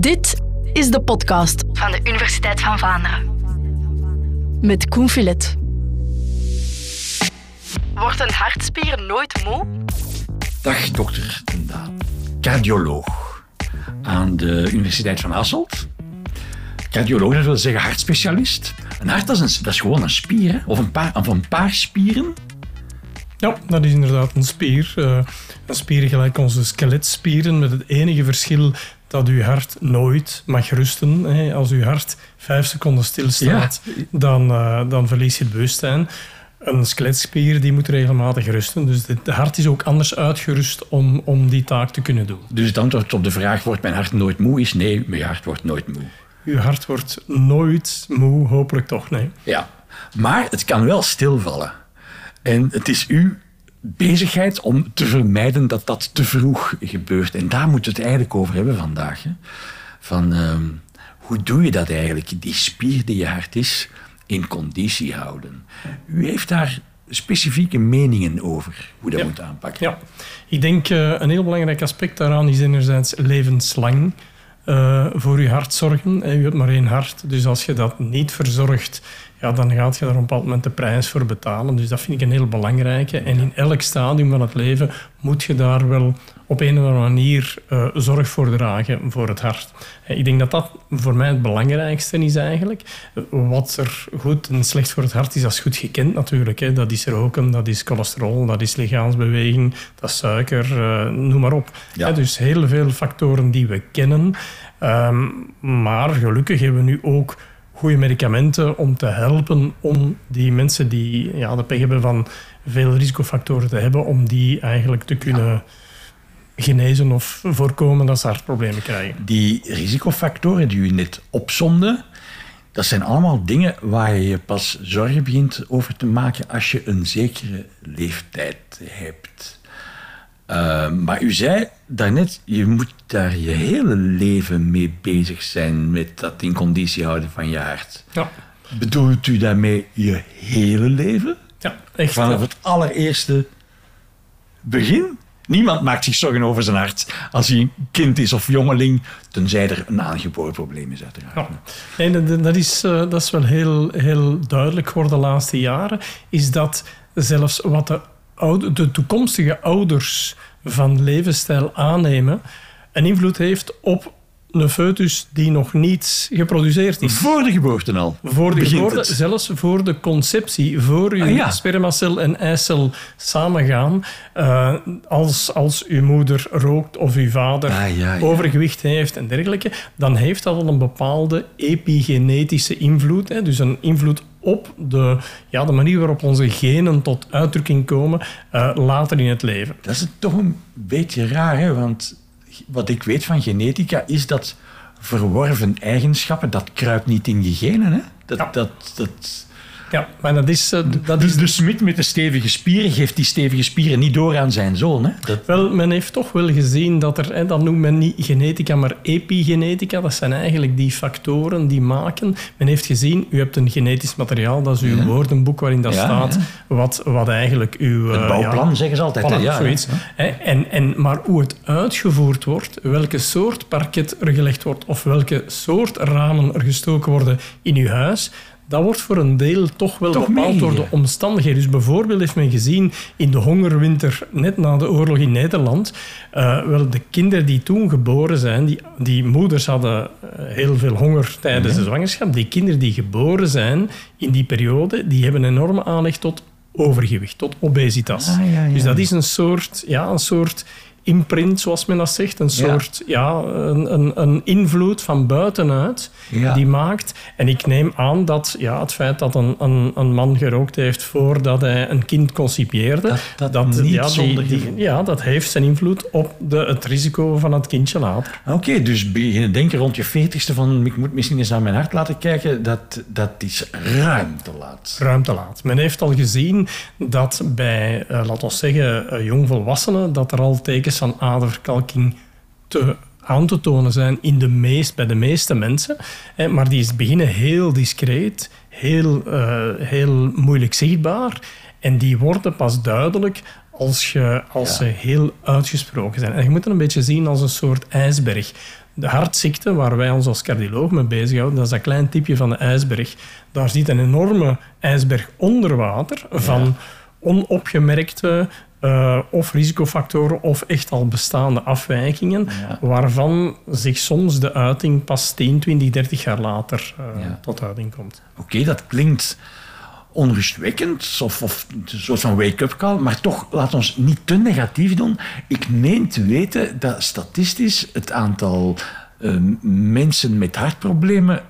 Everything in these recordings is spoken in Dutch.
Dit is de podcast van de Universiteit van Vlaanderen. met Koen Filet. Wordt een hartspier nooit moe? Dag, dokter Ten Daan. Cardioloog aan de Universiteit van Hasselt. Cardioloog, dat wil zeggen hartspecialist. Een hart dat is, een, dat is gewoon een spier, hè? of een paar, of een paar spieren. Ja, dat is inderdaad een spier. Eh, een spier gelijk onze skeletspieren, met het enige verschil dat uw hart nooit mag rusten. Hè. Als uw hart vijf seconden stilstaat, dan, eh, dan verlies je het bewustzijn. Een skeletspier die moet regelmatig rusten. Dus het hart is ook anders uitgerust om, om die taak te kunnen doen. Dus het antwoord op de vraag, wordt mijn hart nooit moe, is nee, mijn hart wordt nooit moe. Uw hart wordt nooit moe, hopelijk toch, nee. Ja, maar het kan wel stilvallen. En het is uw bezigheid om te vermijden dat dat te vroeg gebeurt. En daar moeten we het eigenlijk over hebben vandaag. Hè. Van, ehm, hoe doe je dat eigenlijk, die spier die je hart is, in conditie houden? U heeft daar specifieke meningen over hoe dat Ja. moet aanpakken. Ja, ik denk eh, een heel belangrijk aspect daaraan is enerzijds levenslang eh, voor je hart zorgen. Je hebt maar één hart, dus als je dat niet verzorgt, ja, dan gaat je daar op een bepaald moment de prijs voor betalen. Dus dat vind ik een heel belangrijke. En in elk stadium van het leven moet je daar wel op een of andere manier eh, zorg voor dragen voor het hart. Eh, Ik denk dat dat voor mij het belangrijkste is eigenlijk. Eh, Wat er goed en slecht voor het hart is, dat is goed gekend natuurlijk. Hè. Dat is roken, dat is cholesterol, dat is lichaamsbeweging, dat is suiker, noem maar op. Ja. Hè, dus heel veel factoren die we kennen. Ehm, maar gelukkig hebben we nu ook goede medicamenten om te helpen om die mensen die ja, de pech hebben van veel risicofactoren te hebben, om die eigenlijk te kunnen genezen of voorkomen dat ze hartproblemen krijgen. Die risicofactoren die u net opzomde, dat zijn allemaal dingen waar je pas zorgen begint over te maken als je een zekere leeftijd hebt. Uh, maar u zei daarnet, je moet daar je hele leven mee bezig zijn met dat in conditie houden van je hart. Ja, Bedoelt u daarmee je hele leven? ja echt. Vanaf het allereerste begin? Niemand maakt zich zorgen over zijn hart als hij een kind is of jongeling, tenzij er een aangeboren probleem is, uiteraard. Ja. Nee, dat- is, eh, dat is wel heel, heel duidelijk geworden de laatste jaren. Is dat zelfs wat de, de toekomstige ouders van levensstijl aannemen, een invloed heeft op een foetus die nog niet geproduceerd is. Voor de geboorte al. Voor de geboorte, het. zelfs voor de conceptie, voor uw Ah, ja. spermacel en eicel samengaan, eh, als, als uw moeder rookt of uw vader Ah, ja, ja. overgewicht heeft en dergelijke, dan heeft dat al een bepaalde epigenetische invloed. Hè, dus een invloed op de, ja, de manier waarop onze genen tot uitdrukking komen eh, later in het leven. Dat is toch een beetje raar, hè? want wat ik weet van genetica is dat verworven eigenschappen, dat kruipt niet in je genen. Hè? Dat, Ja. dat, dat, Ja, maar dat is... eh, dat dus is de smid met de stevige spieren geeft die stevige spieren niet door aan zijn zoon. Hè? Dat, Wel, men heeft toch wel gezien dat er, hè, dat noemt men niet genetica, maar epigenetica. Dat zijn eigenlijk die factoren die maken. Men heeft gezien, u hebt een genetisch materiaal, dat is uw woordenboek waarin dat Ja, staat, Wat, wat eigenlijk uw... het eh, bouwplan ja, zeggen ze altijd. Voilà, ja, zoiets. Hè, En, en, maar hoe het uitgevoerd wordt, welke soort parket er gelegd wordt of welke soort ramen er gestoken worden in uw huis, dat wordt voor een deel toch wel Toch bepaald door de omstandigheden. Dus bijvoorbeeld heeft men gezien in de hongerwinter net na de oorlog in Nederland, eh, wel de kinderen die toen geboren zijn, die, die moeders hadden eh, heel veel honger tijdens de zwangerschap. Die kinderen die geboren zijn in die periode, die hebben een enorme aanleg tot overgewicht, tot obesitas. Ah, ja, ja. Dus dat is een soort, ja, een soort imprint, zoals men dat zegt. Een soort ja. een, een, een invloed van buitenuit Ja. die maakt. En ik neem aan dat ja, het feit dat een, een, een man gerookt heeft voordat hij een kind concipeerde, Dat- dat niet ja, die- zonder die- ja, dat heeft zijn invloed op de, het risico van het kindje later. Oké, dus beginnen denken rond je veertigste van ik moet misschien eens naar mijn hart laten kijken, dat, dat is ruim te laat. ruim te laat. Men heeft al gezien dat bij, eh, laten we zeggen, eh, jongvolwassenen, dat er al tekens van aderverkalking te, aan te tonen zijn in de meest, bij de meeste mensen. Hè, maar die is beginnen heel discreet, heel, eh, heel moeilijk zichtbaar. En die worden pas duidelijk als, je, als Ja. ze heel uitgesproken zijn. En je moet het een beetje zien als een soort ijsberg. De hartziekte, waar wij ons als cardioloog mee bezighouden, dat is dat klein tipje van de ijsberg. Daar zit een enorme ijsberg onder water van onopgemerkte uh, of risicofactoren of echt al bestaande afwijkingen, waarvan zich soms de uiting pas 10, 20, 30 jaar later uh, tot uiting komt. Oké, dat klinkt onrustwekkend of, of een soort van wake-up call, maar toch, laat ons niet te negatief doen. Ik meen te weten dat statistisch het aantal uh, mensen met hartproblemen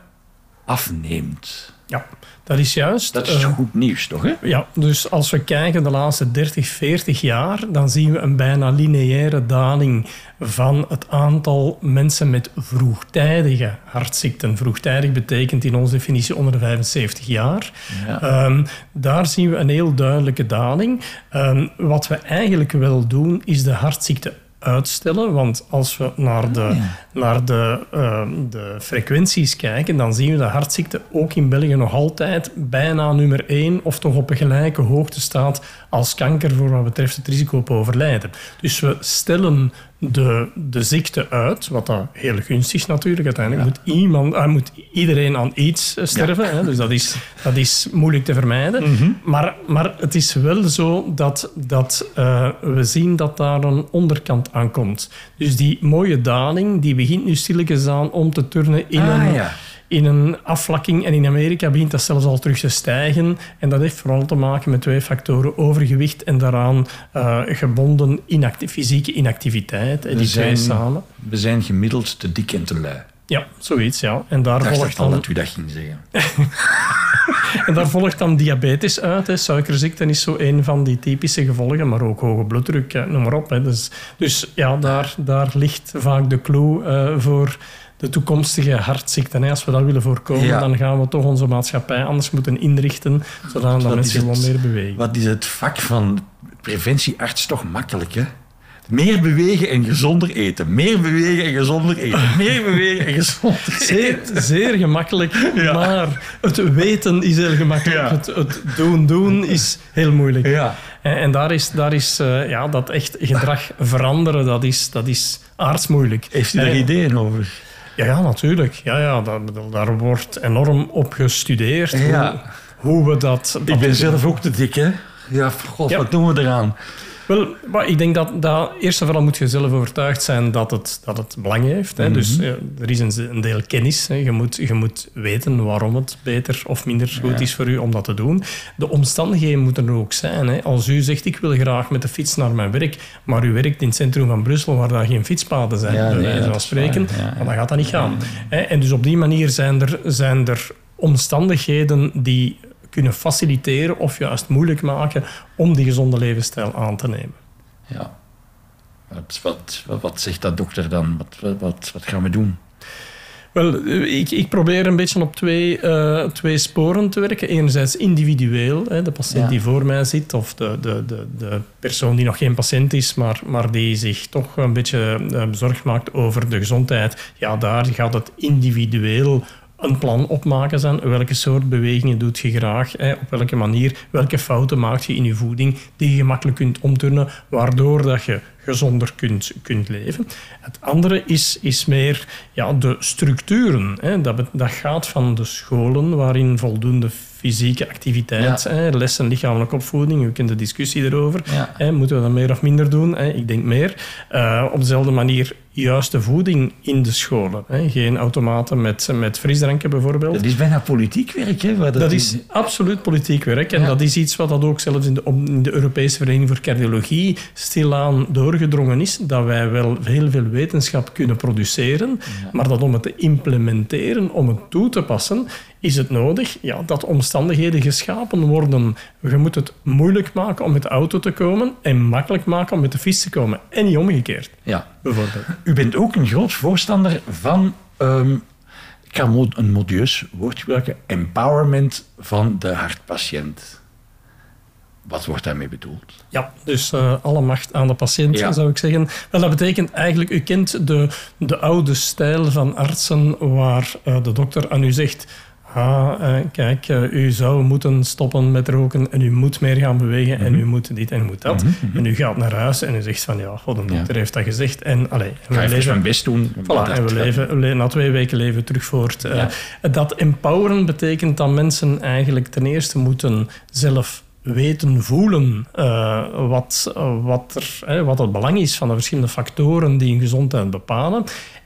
afneemt. Ja, dat is juist. Dat is uh, goed nieuws, toch? Hè? Ja, dus als we kijken de laatste 30, 40 jaar, dan zien we een bijna lineaire daling van het aantal mensen met vroegtijdige hartziekten. Vroegtijdig betekent in onze definitie onder de 75 jaar. Ja. Um, daar zien we een heel duidelijke daling. Um, wat we eigenlijk wel doen, is de hartziekte uitstellen. Want als we naar de, ah, naar de, uh, de frequenties kijken, dan zien we dat hartziekte ook in België nog altijd bijna nummer één of toch op een gelijke hoogte staat als kanker voor wat betreft het risico op overlijden. Dus we stellen de, de ziekte uit, wat dat heel gunstig is natuurlijk. Uiteindelijk moet, iemand, uh, moet iedereen aan iets sterven, ja. hè, dus dat is, dat is moeilijk te vermijden. Mm -hmm. maar, maar het is wel zo dat, dat uh, we zien dat daar een onderkant aan komt. Dus die mooie daling die begint nu stilletjes aan om te turnen in ah, een... Ja in een afvlakking. En in Amerika begint dat zelfs al terug te stijgen. En dat heeft vooral te maken met twee factoren. Overgewicht en daaraan uh, gebonden inacti fysieke inactiviteit. We die zijn, twee samen. We zijn gemiddeld te dik en te lui. Ja, zoiets, ja. En daar Ik dacht volgt al dan... dat u dat ging zeggen. En daar volgt dan diabetes uit. Hè. Suikerziekte is zo een van die typische gevolgen, maar ook hoge bloeddruk, hè, noem maar op. Hè. Dus, dus ja, daar, daar ligt vaak de clue uh, voor de toekomstige hartziekten. Als we dat willen voorkomen, Ja. dan gaan we toch onze maatschappij anders moeten inrichten, zodat Wat mensen gewoon meer bewegen. Wat is het vak van preventiearts toch makkelijk, hè? Meer bewegen en gezonder eten. Meer bewegen en gezonder eten. Meer bewegen en gezonder Zeer, eten. zeer gemakkelijk, maar het weten is heel gemakkelijk. Ja. Het, het doen doen is heel moeilijk. Ja. En, en daar is, daar is eh, ja, dat echt gedrag veranderen, dat is, dat is aardsmoeilijk. Heeft u daar Eh, ideeën over? Ja, ja natuurlijk. Ja, ja, daar, daar wordt enorm op gestudeerd. Ja. Hoe, hoe we dat... Ik ben zelf ook te dik, hè? Ja, god, Ja. wat doen we eraan? Wel, maar ik denk dat, dat eerst en vooral moet je zelf overtuigd zijn dat het, dat het belang heeft. Hè. Dus eh, er is een, een deel kennis. Hè. Je, moet, je moet weten waarom het beter of minder goed is voor u om dat te doen. De omstandigheden moeten er ook zijn. Hè. Als u zegt, ik wil graag met de fiets naar mijn werk, maar u werkt in het centrum van Brussel waar daar geen fietspaden zijn, Ja, bij wijze van spreken, waar. Ja, ja. dan gaat dat niet gaan. En dus op die manier zijn er, zijn er omstandigheden die kunnen faciliteren of juist moeilijk maken om die gezonde levensstijl aan te nemen. Ja. Wat, wat, zegt dat dokter dan? Wat, wat, wat, gaan we doen? Wel, eh, ik, ik probeer een beetje op twee, eh, twee sporen te werken. Enerzijds individueel, hè, de patiënt Ja. die voor mij zit, of de, de, de, de persoon die nog geen patiënt is, maar, maar die zich toch een beetje eh, bezorgd maakt over de gezondheid. Ja, daar gaat het individueel een plan opmaken zijn. Welke soort bewegingen doet je graag? Hè? Op welke manier? Welke fouten maak je in je voeding die je gemakkelijk kunt omturnen, waardoor dat je gezonder kunt, kunt leven. Het andere is, is meer ja, de structuren. Hè? Dat, dat gaat van de scholen waarin voldoende fysieke activiteit, Ja. hè, lessen lichamelijke opvoeding, u kent de discussie erover. Ja. Hè, moeten we dat meer of minder doen? Hè? Ik denk meer. Eh, op dezelfde manier juiste voeding in de scholen. Hè? Geen automaten met, met frisdranken bijvoorbeeld. Dat is bijna politiek werk, hè? waar Dat is absoluut politiek werk. En Ja. dat is iets wat dat ook zelfs in de, in de Europese Vereniging voor Cardiologie stilaan doorgedrongen is. Dat wij wel heel veel wetenschap kunnen produceren, maar dat om het te implementeren, om het toe te passen, is het nodig ja, dat omstandigheden geschapen worden. Je moet het moeilijk maken om met de auto te komen en makkelijk maken om met de fiets te komen. En niet omgekeerd, Ja. bijvoorbeeld. U bent ook een groot voorstander van, ehm, ik ga een modieus woord gebruiken, empowerment van de hartpatiënt. Wat wordt daarmee bedoeld? Ja, dus eh, alle macht aan de patiënt, Ja. zou ik zeggen. Wel, dat betekent eigenlijk, u kent de, de oude stijl van artsen waar eh, de dokter aan u zegt ah, eh, kijk, u zou moeten stoppen met roken en u moet meer gaan bewegen en u moet dit en u moet dat. En u gaat naar huis en u zegt van ja, god, de dokter heeft dat gezegd. En, allee, Ik ga even mijn best doen. Voilà, Dat- en we leven, we le- na twee weken leven we terug voort. Dat empoweren betekent dat mensen eigenlijk ten eerste moeten zelf weten, voelen eh, wat, wat, er, hè, wat het belang is van de verschillende factoren die hun gezondheid bepalen.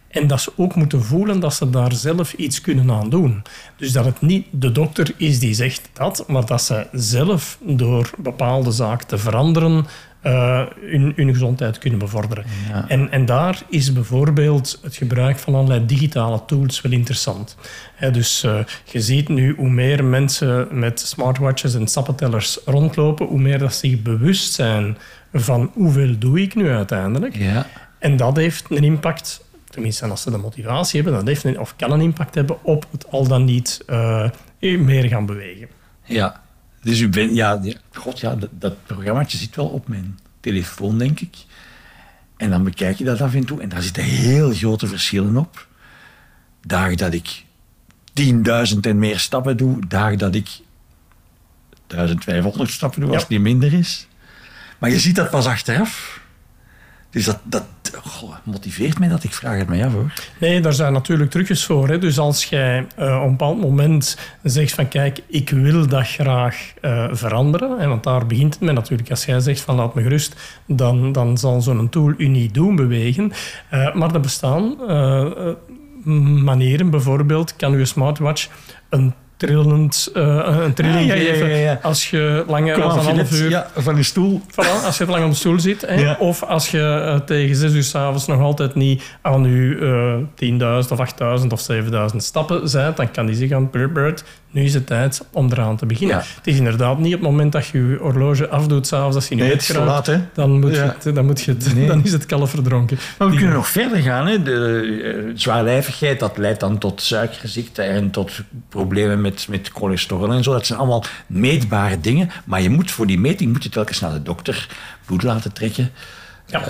En dat ze ook moeten voelen dat ze daar zelf iets kunnen aan doen. Dus dat het niet de dokter is die zegt dat, maar dat ze zelf door bepaalde zaken te veranderen eh, hun, hun gezondheid kunnen bevorderen. En, en daar is bijvoorbeeld het gebruik van allerlei digitale tools wel interessant. Dus eh, je ziet nu hoe meer mensen met smartwatches en stappentellers rondlopen, hoe meer dat ze zich bewust zijn van hoeveel doe ik nu uiteindelijk. Ja. En dat heeft een impact, tenminste als ze de motivatie hebben, dat heeft een, of kan een impact hebben op het al dan niet eh, meer gaan bewegen. Ja. Dus u bent, ja, ja, god ja, dat, dat programmaatje zit wel op mijn telefoon, denk ik. En dan bekijk je dat af en toe en daar zitten heel grote verschillen op. Dagen dat ik 10.000 en meer stappen doe, dagen dat ik 1500 stappen doe, als Ja. het niet minder is. Maar je ziet dat pas achteraf. Dus dat, dat motiveert mij dat. Ik vraag het mij af hoor. Nee, daar zijn natuurlijk trucjes voor. Hè. Dus als jij eh, op een bepaald moment zegt van kijk, ik wil dat graag eh, veranderen, hè, want daar begint het mee natuurlijk. Als jij zegt van laat me gerust, dan, dan zal zo'n tool u niet doen bewegen. Eh, maar er bestaan manieren, bijvoorbeeld kan uw smartwatch een trillend, eh, een trilling ja, als je langer Kom dan aan, een half uur van je stoel. Voilà, als je te lang op de stoel zit. Hè. Of als je eh, tegen zes uur s'avonds nog altijd niet aan je eh 10.000 of 8.000 of 7.000 stappen bent, dan kan die zeggen, "Brr, brr, nu is het tijd om eraan te beginnen. Het is inderdaad niet op het moment dat je je horloge afdoet s'avonds als je niet Nee, het is laat, hè? Dan, moet je het, dan, moet je het, Nee. dan is het kalf verdronken. Maar we Die- kunnen nog verder gaan. Hè. De zwaarlijvigheid dat leidt dan tot suikerziekte en tot problemen met, met cholesterol en zo. Dat zijn allemaal meetbare dingen. Maar je moet voor die meting moet je telkens naar de dokter bloed laten trekken. Ja,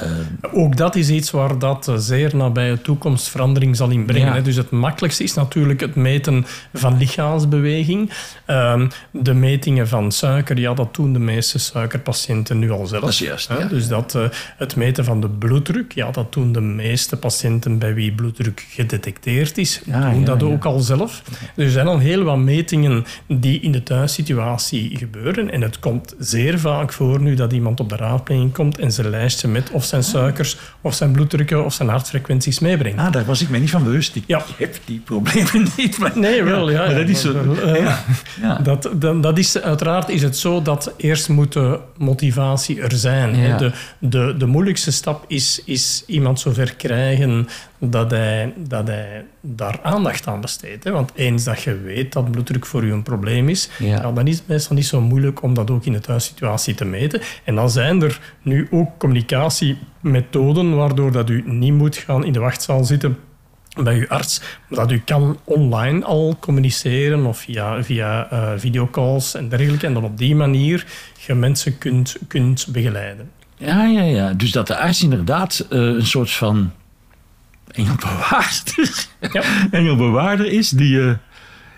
ook dat is iets waar dat eh, zeer nabije toekomst verandering zal inbrengen. Ja. Dus het makkelijkste is natuurlijk het meten van lichaamsbeweging. Ehm, de metingen van suiker, ja, dat doen de meeste suikerpatiënten nu al zelf. Dat is juist, ja. Dus dat, eh, het meten van de bloeddruk, ja, dat doen de meeste patiënten bij wie bloeddruk gedetecteerd is, Ja, doen dat ook al zelf. Dus er zijn al heel wat metingen die in de thuissituatie gebeuren. En het komt zeer vaak voor nu dat iemand op de raadpleging komt en zijn lijstje met of zijn suikers, of zijn bloeddrukken, of zijn hartfrequenties meebrengt. Ah, daar was ik me niet van bewust. Ik Ja. heb die problemen niet. Maar, Nee, wel, ja. maar dat is zo. Dat, dat, dat is, uiteraard is het zo dat eerst moet de motivatie er zijn. De, de, de moeilijkste stap is, is iemand zover krijgen dat hij, dat hij daar aandacht aan besteedt. Hè. Want eens dat je weet dat bloeddruk voor u een probleem is, Ja. ja, dan is het meestal niet zo moeilijk om dat ook in de thuissituatie te meten. En dan zijn er nu ook communicatiemethoden waardoor dat u niet moet gaan in de wachtzaal zitten bij uw arts, maar dat u kan online al communiceren of via, via eh, videocalls en dergelijke. En dan op die manier je mensen kunt, kunt begeleiden. Ja, ja, ja. Dus dat de arts inderdaad eh, een soort van engelbewaarder, Ja. engelbewaarder is, die, eh,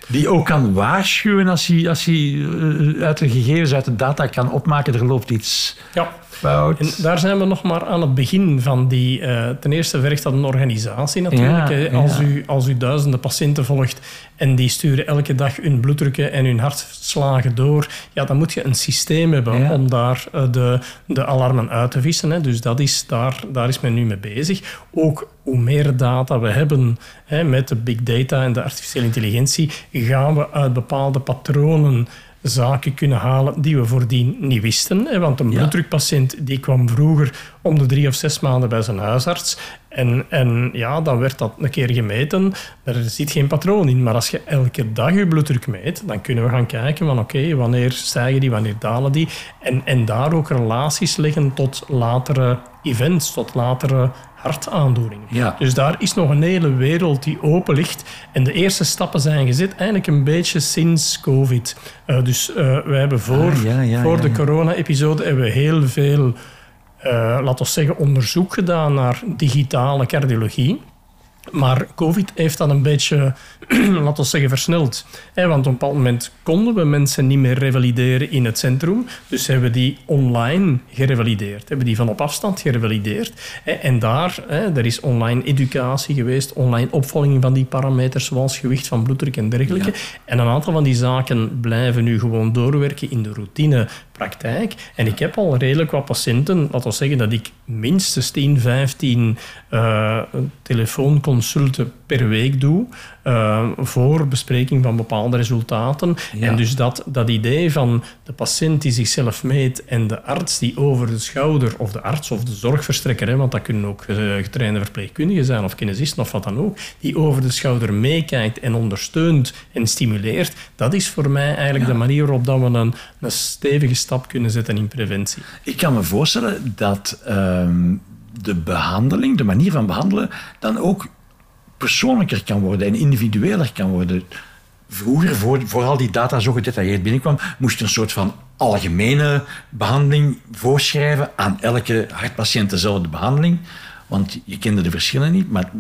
die ook kan waarschuwen als hij, als hij eh, uit de gegevens, uit de data kan opmaken, er loopt iets Ja. Fout. En daar zijn we nog maar aan het begin van die... eh, ten eerste vergt dat een organisatie natuurlijk. Ja, hè. ja. Als, u, als u duizenden patiënten volgt en die sturen elke dag hun bloeddrukken en hun hartslagen door, ja, dan moet je een systeem hebben Ja. om daar eh, de, de alarmen uit te vissen. Hè. Dus dat is, daar, daar is men nu mee bezig. Ook hoe meer data we hebben hè, met de big data en de artificiële intelligentie, gaan we uit bepaalde patronen zaken kunnen halen die we voordien niet wisten. Want een bloeddrukpatiënt die kwam vroeger om de drie of zes maanden bij zijn huisarts. En, en ja, dan werd dat een keer gemeten. Er zit geen patroon in. Maar als je elke dag je bloeddruk meet, dan kunnen we gaan kijken van oké, wanneer stijgen die, wanneer dalen die. En, en daar ook relaties leggen tot latere events, tot latere hartaandoeningen. Ja. Dus daar is nog een hele wereld die open ligt. En de eerste stappen zijn gezet eigenlijk een beetje sinds COVID. Eh, dus eh wij hebben voor, Ah, ja, ja, voor ja, de corona-episode hebben we heel veel, eh laten we zeggen, onderzoek gedaan naar digitale cardiologie. Maar COVID heeft dat een beetje, laten we zeggen, versneld. Want op een bepaald moment konden we mensen niet meer revalideren in het centrum. Dus hebben we die online gerevalideerd. Hebben die van op afstand gerevalideerd. En daar, er is online educatie geweest, online opvolging van die parameters, zoals gewicht van bloeddruk en dergelijke. En een aantal van die zaken blijven nu gewoon doorwerken in de En ik heb al redelijk wat patiënten, laten we zeggen dat ik minstens 10, 15 uh, telefoonconsulten per week doe uh, voor bespreking van bepaalde resultaten. En dus dat, dat idee van de patiënt die zichzelf meet en de arts die over de schouder, of de arts of de zorgverstrekker, hè, want dat kunnen ook uh, getrainde verpleegkundigen zijn of kinesisten of wat dan ook, die over de schouder meekijkt en ondersteunt en stimuleert, dat is voor mij eigenlijk de manier waarop dat we een, een stevige kunnen zetten in preventie. Ik kan me voorstellen dat ehm, de behandeling, de manier van behandelen, dan ook persoonlijker kan worden en individueler kan worden. Vroeger, voor al die data zo gedetailleerd binnenkwam, moest je een soort van algemene behandeling voorschrijven aan elke hartpatiënt dezelfde behandeling. Want je kende de verschillen niet, maar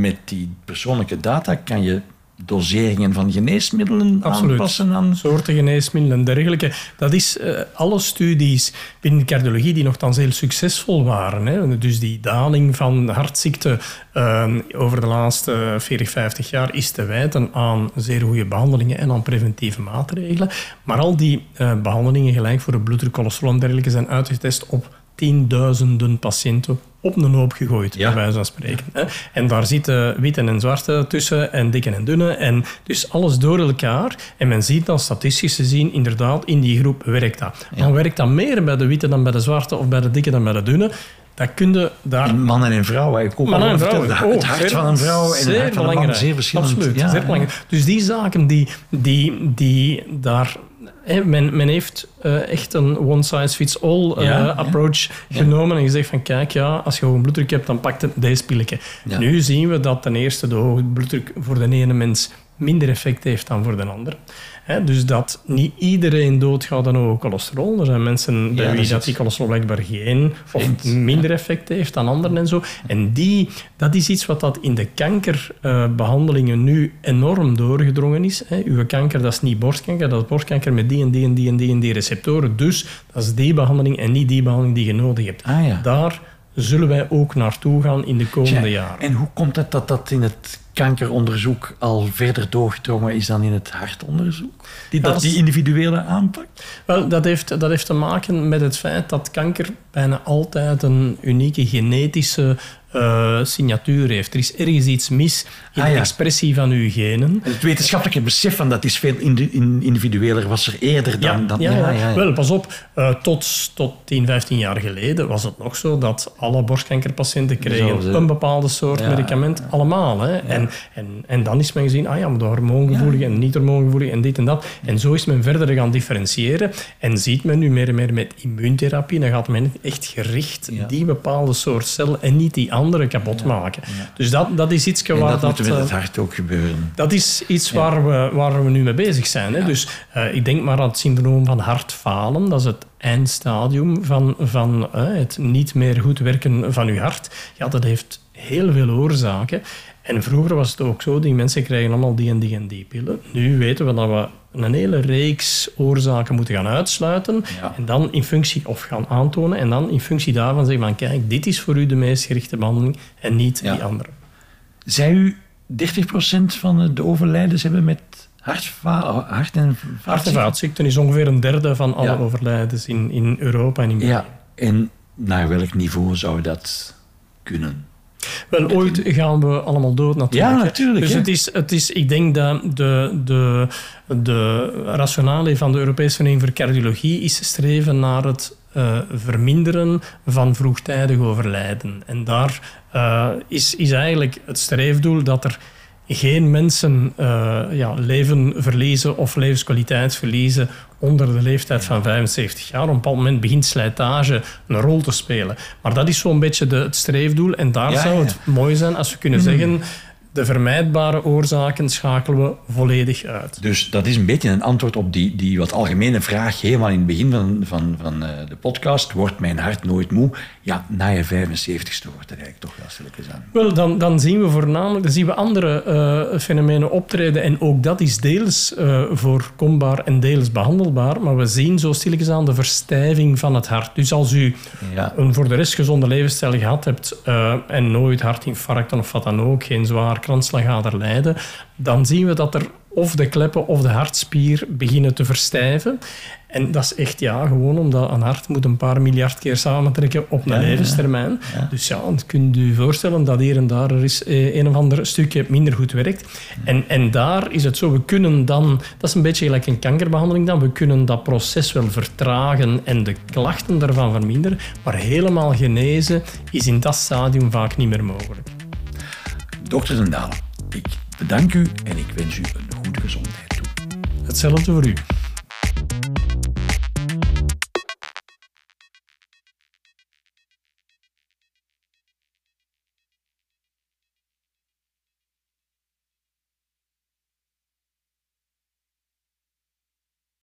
met die persoonlijke data kan je doseringen van geneesmiddelen Absoluut. aanpassen aan... Soorten geneesmiddelen en dergelijke. Dat is uh, alle studies binnen cardiologie die nogthans heel succesvol waren. Hè. Dus die daling van hartziekte uh, over de laatste 40, 50 jaar is te wijten aan zeer goede behandelingen en aan preventieve maatregelen. Maar al die uh, behandelingen, gelijk voor de bloeddruk, cholesterol en dergelijke, zijn uitgetest op tienduizenden patiënten op een hoop gegooid, ja. bij wijze van spreken. En daar zitten witte en zwarte tussen en dikke en dunne. En dus alles door elkaar. En men ziet dan statistisch gezien, inderdaad, in die groep werkt dat. Ja. Maar werkt dat meer bij de witte dan bij de zwarte of bij de dikke dan bij de dunne? Dat kun je daar... En mannen en vrouwen. Ik mannen en vrouwen. Oh, het hart van een vrouw en het hart van een man, zeer verschillend. Absoluut, ja, zeer belangrijk. Dus die zaken die, die, die daar men, men, heeft uh, echt een one-size-fits-all uh, ja, approach ja. genomen en gezegd van kijk, ja, als je hoge bloeddruk hebt, dan pakt het deze pilletje. Nu zien we dat ten eerste de hoge bloeddruk voor de ene mens minder effect heeft dan voor de ander dus dat niet iedereen doodgaat aan hoge cholesterol. Er zijn mensen bij wie dat die cholesterol blijkbaar geen of minder effect heeft dan anderen en zo. En die, dat is iets wat dat in de kankerbehandelingen nu enorm doorgedrongen is. He, uw kanker, dat is niet borstkanker, dat is borstkanker met die en die en die en die en die receptoren. Dus dat is die behandeling en niet die behandeling die je nodig hebt. Ah, ja. Daar zullen wij ook naartoe gaan in de komende jaren. En hoe komt het dat dat in het kankeronderzoek al verder doorgedrongen is dan in het hartonderzoek? Die, dat, die individuele aanpak? Wel, dat heeft, dat heeft te maken met het feit dat kanker bijna altijd een unieke genetische uh, signatuur heeft. Er is ergens iets mis in ah, de expressie van uw genen. Het wetenschappelijke besef van dat is veel individueler was er eerder dan... Ja, dan, ja, Wel, pas op. Uh, tot, tot 10, 15 jaar geleden was het nog zo dat alle borstkankerpatiënten kregen een bepaalde soort medicament. Allemaal. Hè. En, en, en dan is men gezien, ah ja, maar de hormoongevoelige en niet-hormoongevoelige en dit en dat. En zo is men verder gaan differentiëren. En ziet men nu meer en meer met immuuntherapie, dan gaat men echt gericht die bepaalde soort cel en niet die andere anderen kapot maken. Dus dat, dat is iets waar dat... dat moet met het eh, hart ook gebeuren. Dat is iets waar, we, waar we nu mee bezig zijn. Hè. Dus uh, ik denk maar aan het syndroom van hartfalen. Dat is het eindstadium van, van uh, het niet meer goed werken van uw hart. Ja, dat heeft heel veel oorzaken. En vroeger was het ook zo, die mensen krijgen allemaal die en die en die pillen. Nu weten we dat we een hele reeks oorzaken moeten gaan uitsluiten en dan in functie of gaan aantonen en dan in functie daarvan zeggen van kijk, dit is voor u de meest gerichte behandeling en niet die andere. Zij u 30% van de overlijdens hebben met hart, hart en vaatziekten? Hart- en vaatziekten is ongeveer een derde van alle overlijdens in, in Europa en in België. Ja, en naar welk niveau zou dat kunnen? Wel, ooit gaan we allemaal dood natuurlijk. Ja, natuurlijk. Dus het is, het is, ik denk dat de, de, de rationale van de Europese Vereniging voor Cardiologie is streven naar het uh, verminderen van vroegtijdig overlijden. En daar uh, is, is eigenlijk het streefdoel dat er geen mensen uh, ja, leven verliezen of levenskwaliteit verliezen onder de leeftijd van 75 jaar. Op een bepaald moment begint slijtage een rol te spelen. Maar dat is zo'n beetje de, het streefdoel. En daar zou het mooi zijn als we kunnen mm. zeggen De vermijdbare oorzaken schakelen we volledig uit. Dus dat is een beetje een antwoord op die, die wat algemene vraag helemaal in het begin van, van, van uh, de podcast. Wordt mijn hart nooit moe? Ja, na je 75ste wordt het eigenlijk toch wel stilletjes aan. Wel, dan, dan zien we voornamelijk dan zien we andere uh, fenomenen optreden. En ook dat is deels uh, voorkombaar en deels behandelbaar. Maar we zien zo stilletjes aan de verstijving van het hart. Dus als u ja. een voor de rest gezonde levensstijl gehad hebt en nooit hartinfarcten of wat dan ook, geen zwaar kransslagader lijden, dan zien we dat er of de kleppen of de hartspier beginnen te verstijven. En dat is echt ja, gewoon omdat een hart moet een paar miljard keer samentrekken op een levenstermijn. Ja. Dus ja, dan kunt u voorstellen dat hier en daar er is eh, een of ander stukje minder goed werkt. En, en daar is het zo, we kunnen dan, dat is een beetje gelijk een kankerbehandeling dan, we kunnen dat proces wel vertragen en de klachten daarvan verminderen, maar helemaal genezen is in dat stadium vaak niet meer mogelijk. Dokter Zendalen, ik bedank u en ik wens u een goede gezondheid toe. Hetzelfde voor u.